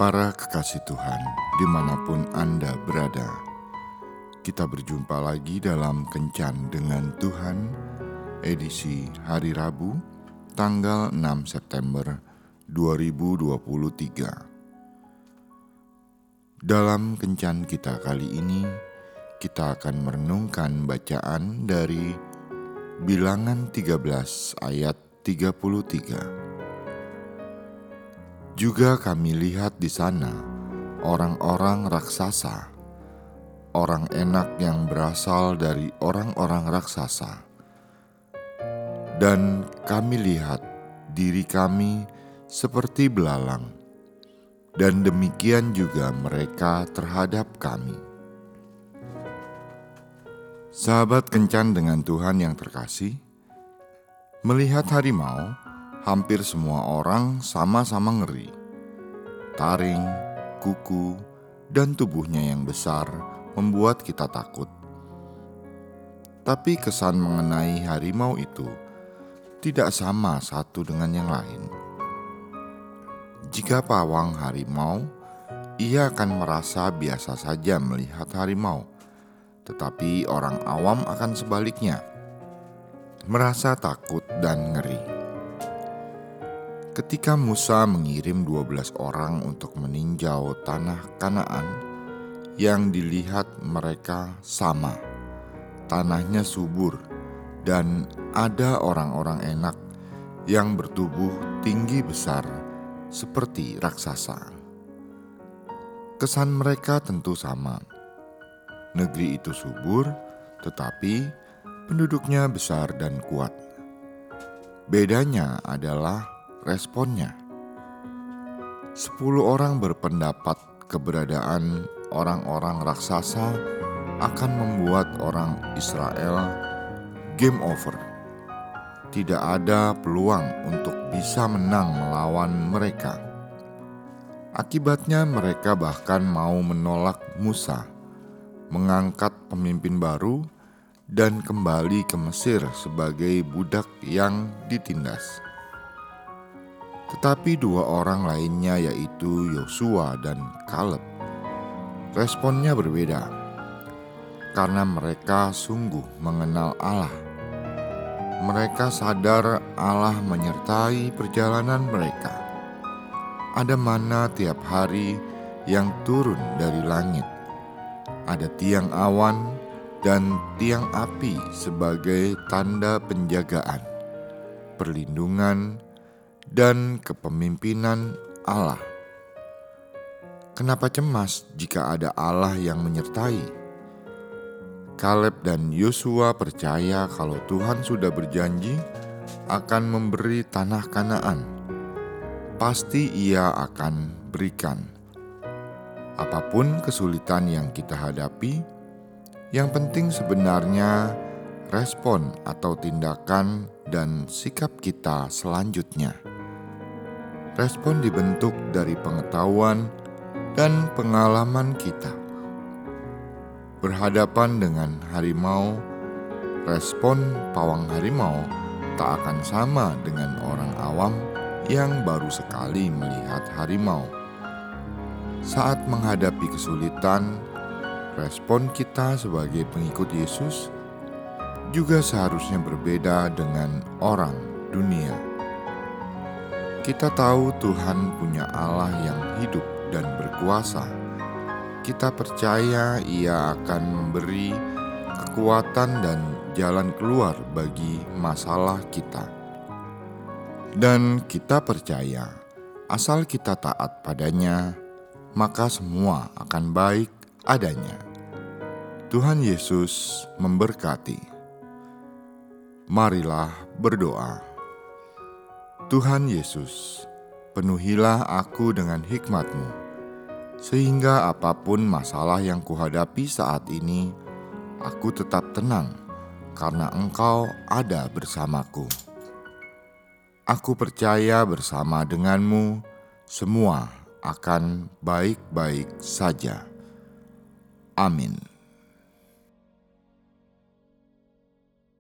Para kekasih Tuhan, di mana pun Anda berada, kita berjumpa lagi dalam Kencan dengan Tuhan, edisi hari Rabu, tanggal 6 September 2023. Dalam Kencan kita kali ini, kita akan merenungkan bacaan dari Bilangan 13 ayat 33. Juga kami lihat di sana orang-orang raksasa, orang enak yang berasal dari orang-orang raksasa. Dan kami lihat diri kami seperti belalang, dan demikian juga mereka terhadap kami. Sahabat kencan dengan Tuhan yang terkasih, melihat harimau hampir semua orang sama-sama ngeri. Taring, kuku, dan tubuhnya yang besar membuat kita takut. Tapi kesan mengenai harimau itu tidak sama satu dengan yang lain. Jika pawang harimau, ia akan merasa biasa saja melihat harimau, tetapi orang awam akan sebaliknya, merasa takut dan ngeri. Ketika Musa mengirim 12 orang untuk meninjau tanah Kanaan, yang dilihat mereka sama. Tanahnya subur dan ada orang-orang enak yang bertubuh tinggi besar seperti raksasa. Kesan mereka tentu sama. Negeri itu subur, tetapi penduduknya besar dan kuat. Bedanya adalah responnya. Sepuluh orang berpendapat keberadaan orang-orang raksasa akan membuat orang Israel game over. Tidak ada peluang untuk bisa menang melawan mereka. Akibatnya, mereka bahkan mau menolak Musa, mengangkat pemimpin baru, dan kembali ke Mesir sebagai budak yang ditindas. Tetapi dua orang lainnya yaitu Yosua dan Kaleb. Responnya berbeda. Karena mereka sungguh mengenal Allah. Mereka sadar Allah menyertai perjalanan mereka. Ada mana tiap hari yang turun dari langit. Ada tiang awan dan tiang api sebagai tanda penjagaan, perlindungan, dan kepemimpinan Allah. Kenapa cemas jika ada Allah yang menyertai? Kaleb dan Yosua percaya kalau Tuhan sudah berjanji akan memberi tanah Kanaan. Pasti Ia akan berikan. Apa pun kesulitan yang kita hadapi, yang penting sebenarnya respon atau tindakan dan sikap kita selanjutnya. Respon dibentuk dari pengetahuan dan pengalaman kita. Berhadapan dengan harimau, respon pawang harimau tak akan sama dengan orang awam yang baru sekali melihat harimau. Saat menghadapi kesulitan, respon kita sebagai pengikut Yesus juga seharusnya berbeda dengan orang dunia. Kita tahu Tuhan punya Allah yang hidup dan berkuasa. Kita percaya Ia akan memberi kekuatan dan jalan keluar bagi masalah kita. Dan kita percaya, asal kita taat padanya, maka semua akan baik adanya. Tuhan Yesus memberkati. Marilah berdoa. Tuhan Yesus, penuhilah aku dengan hikmat-Mu, sehingga apa pun masalah yang kuhadapi saat ini, aku tetap tenang karena Engkau ada bersamaku. Aku percaya bersama denganmu, semua akan baik-baik saja. Amin.